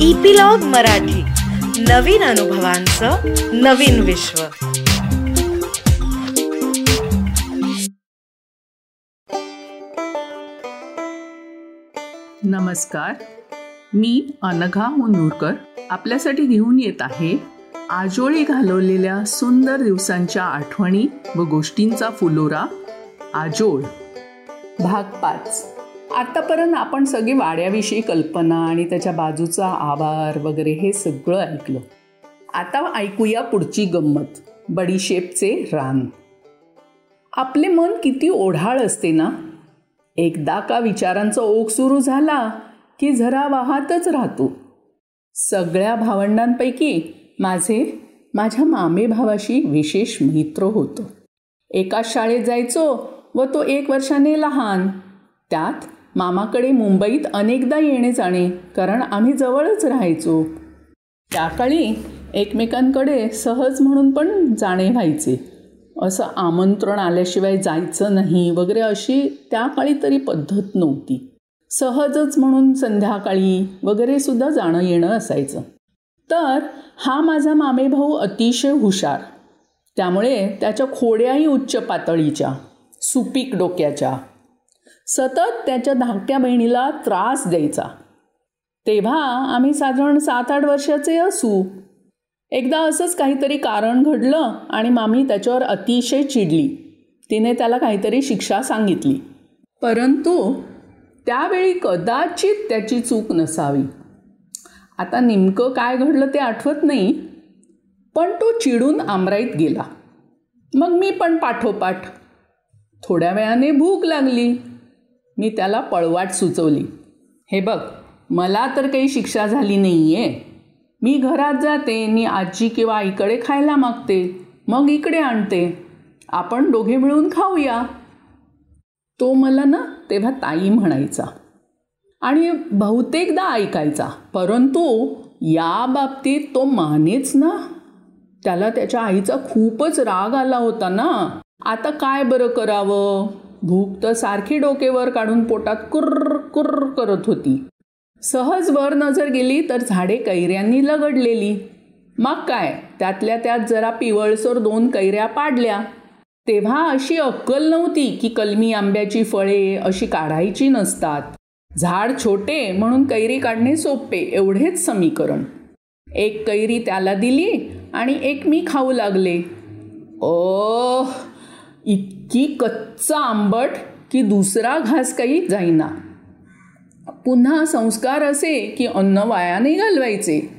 Epilogue Marathi. नवीन अनुभवांचं नवीन विश्व. नमस्कार. मी अनघा मुनूरकर आपल्यासाठी घेऊन येत आहे आजोळी घालवलेल्या सुंदर दिवसांच्या आठवणी व गोष्टींचा फुलोरा आजोळ. भाग पाच. आत्तापर्यंत आपण सगळी वाड्याविषयी कल्पना आणि त्याच्या बाजूचा आभार वगैरे हे सगळं ऐकलं. आता ऐकूया पुढची गंमत. बडीशेपचे रान. आपले मन किती ओढाळ असते ना? एकदा का विचारांचा ओघ सुरू झाला की जरा वाहतच राहतो. सगळ्या भावंडांपैकी माझे माझ्या मामे भावाशी विशेष मित्र होतो. एकाच शाळेत जायचो व तो एक वर्षाने लहान. त्यात मामाकडे मुंबईत अनेकदा येणे जाणे कारण आम्ही जवळच राहायचो. त्या काळी एकमेकांकडे सहज म्हणून पण जाणे व्हायचे. असं आमंत्रण आल्याशिवाय जायचं नाही वगैरे अशी त्या काळी तरी पद्धत नव्हती. सहजच म्हणून संध्याकाळी वगैरे सुद्धा जाणं येणं असायचं. तर हा माझा मामेभाऊ अतिशय हुशार. त्यामुळे त्याच्या खोड्याही उच्च पातळीच्या सुपीक डोक्याच्या सतत त्याच्या धाकट्या बहिणीला त्रास द्यायचा. तेव्हा आम्ही साधारण सात आठ वर्षाचे असू. एकदा असंच काहीतरी कारण घडलं आणि मामी त्याच्यावर अतिशय चिडली. तिने त्याला काहीतरी शिक्षा सांगितली. परंतु त्यावेळी कदाचित त्याची चूक नसावी. आता नेमकं काय घडलं ते आठवत नाही पण तो चिडून आमराईत गेला. मग मी पण पाठोपाठ. थोड्या वेळाने भूक लागली. मी त्याला पळवाट सुचवली. हे बघ मला तर काही शिक्षा झाली नाही आहे मी घरात जाते आणि आजी किंवा आईकडे खायला मागते मग इकडे आणते. आपण दोघे मिळून खाऊया. तो मला ना तेव्हा ताई म्हणायचा आणि बहुतेकदा ऐकायचा परंतु या बाबतीत तो मानेच ना. त्याला त्याच्या आईचा खूपच राग आला होता ना. आता काय बरं करावं? भूक तर सारखी डोकेवर काढून पोटात कुर्र कुर्र करत होती. सहज वर नजर गेली तर झाडे कैऱ्यांनी लगडलेली. मग काय? त्यातल्या त्यात जरा पिवळसर दोन कैऱ्या पाडल्या. तेव्हा अशी अक्कल नव्हती की कलमी आंब्याची फळे अशी काढायची नसतात. झाड छोटे म्हणून कैरी काढणे सोपे एवढेच समीकरण. एक कैरी त्याला दिली आणि एक मी खाऊ लागले. ओह! इतकी कच्चा आंबट की दुसरा घास काही जाईना. पुन्हा संस्कार असे की अन्न वायाने घालवायचे.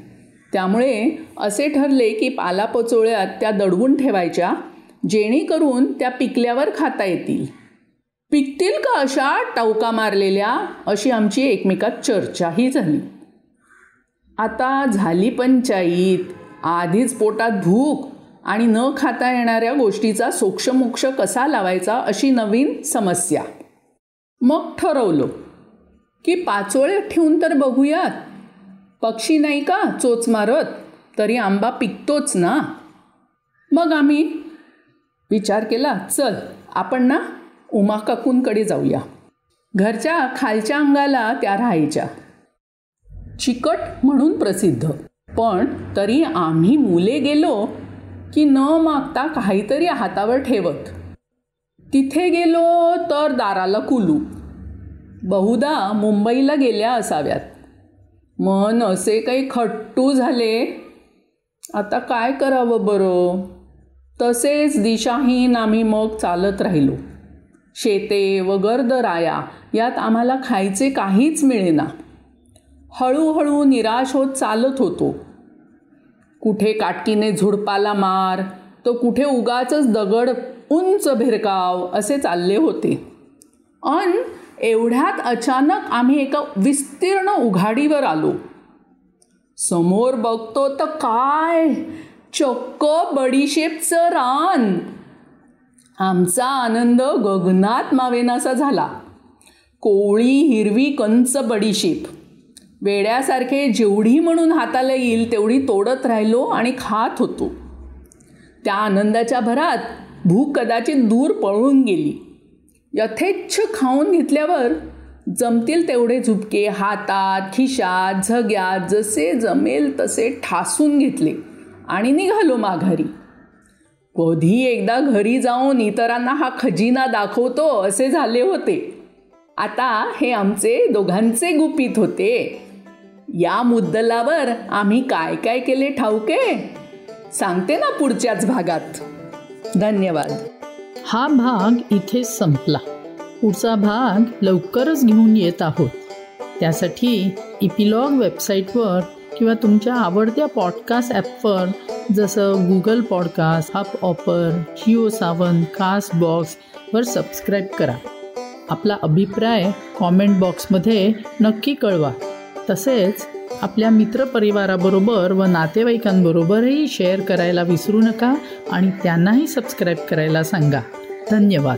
त्यामुळे असे ठरले की पालापचोळ्यात त्या दडवून ठेवायच्या जेणेकरून त्या पिकल्यावर खाता येतील. पिकतील का अशा टावका मारलेल्या? अशी आमची एकमेकात चर्चाही झाली. आता झाली पंचाईत. आधीच पोटात भूक. आणि न खाता येणाऱ्या गोष्टीचा सोक्षमोक्ष कसा लावायचा अशी नवीन समस्या. मग ठरवलं की पाचोळे ठेवून तर बघूयात. पक्षी नाही का चोच मारत? तरी आंबा पिकतोच ना. मग आम्ही विचार केला चल आपण ना उमाकाकूंकडे जाऊया. घरच्या खालच्या अंगाला त्या राहायच्या. चिकट म्हणून प्रसिद्ध. पण तरी आम्ही मुले गेलो की न मागता काहीतरी हातावर ठेवत. तिथे गेलो तर दाराला कुलू. बहुधा मुंबईला गेल्या असाव्यात. मन असे काही खट्टू झाले. आता काय करावं बरं? तसेच दिशाहीन आम्ही मग चालत राहिलो. शेते व गर्द राया यात आम्हाला खायचे काहीच मिळेना. हळूहळू निराश होत चालत होतो. कुठे काटकीने झुडपाला मार तो कुठे उगाच दगड उंच भिरकाव असे चालले होते. अन एवढ्यात अचानक आम्ही एका विस्तीर्ण उघाडीवर आलो. समोर बघतो तर काय? चक्क बडीशेपचं रान. आमचा आनंद गगनात मावेनासा झाला. कोळी हिरवी कंच बडीशेप. वेड्यासारखे जेवढी म्हणून हाताला येईल तेवढी तोडत राहिलो आणि खात होतो. त्या आनंदाच्या भरात भूक कदाचित दूर पळून गेली. यथेच्छ खाऊन घेतल्यावर जमतील तेवढे झुपके हातात खिशात झग्यात जसे जमेल तसे ठासून घेतले आणि निघालो माघारी. कधी एकदा घरी जाऊन इतरांना हा खजिना दाखवतो असे झाले होते. आता हे आमचे दोघांचे गुपित होते. या मुद्दलावर आम्ही काय काय केले ठाऊके? सांगते ना पुढच्याच भागात. धन्यवाद. हा भाग इथे संपला. पुढचा भाग लवकरच घेऊन येत आहोत. त्यासाठी इपिलॉग वेबसाईटवर किंवा तुमच्या आवडत्या पॉडकास्ट ॲपवर जसं गुगल पॉडकास्ट हप ऑपर जिओ सावन कास्ट बॉक्सवर सबस्क्राईब करा. आपला अभिप्राय कॉमेंट बॉक्समध्ये नक्की कळवा. तसेच आपल्या मित्रपरिवाराबरोबर व नातेवाईकांबरोबरही शेअर करायला विसरू नका आणि त्यांनाही सबस्क्राईब करायला सांगा. धन्यवाद.